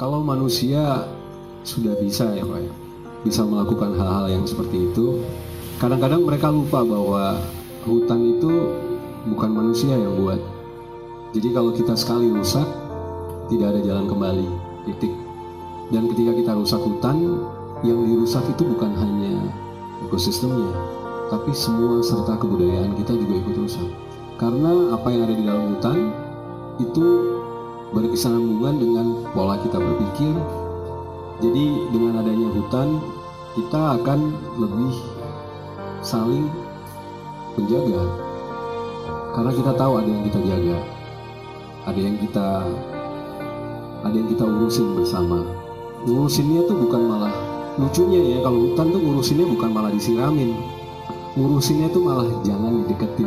kalau manusia sudah bisa ya Pak ya, bisa melakukan hal-hal yang seperti itu, kadang-kadang mereka lupa bahwa hutan itu bukan manusia yang buat. Jadi kalau kita sekali rusak, tidak ada jalan kembali, titik. Dan ketika kita rusak hutan, yang dirusak itu bukan hanya ekosistemnya, tapi semua serta kebudayaan kita juga ikut rusak. Karena apa yang ada di dalam hutan itu berkesinambungan dengan pola kita berpikir. Jadi dengan adanya hutan, kita akan lebih saling menjaga. Karena kita tahu ada yang kita jaga, ada yang kita ada yang kita urusin bersama. Ngurusinnya tuh bukan malah lucunya ya kalau hutan tuh ngurusinnya bukan malah disiramin ngurusinnya tuh malah jangan dideketin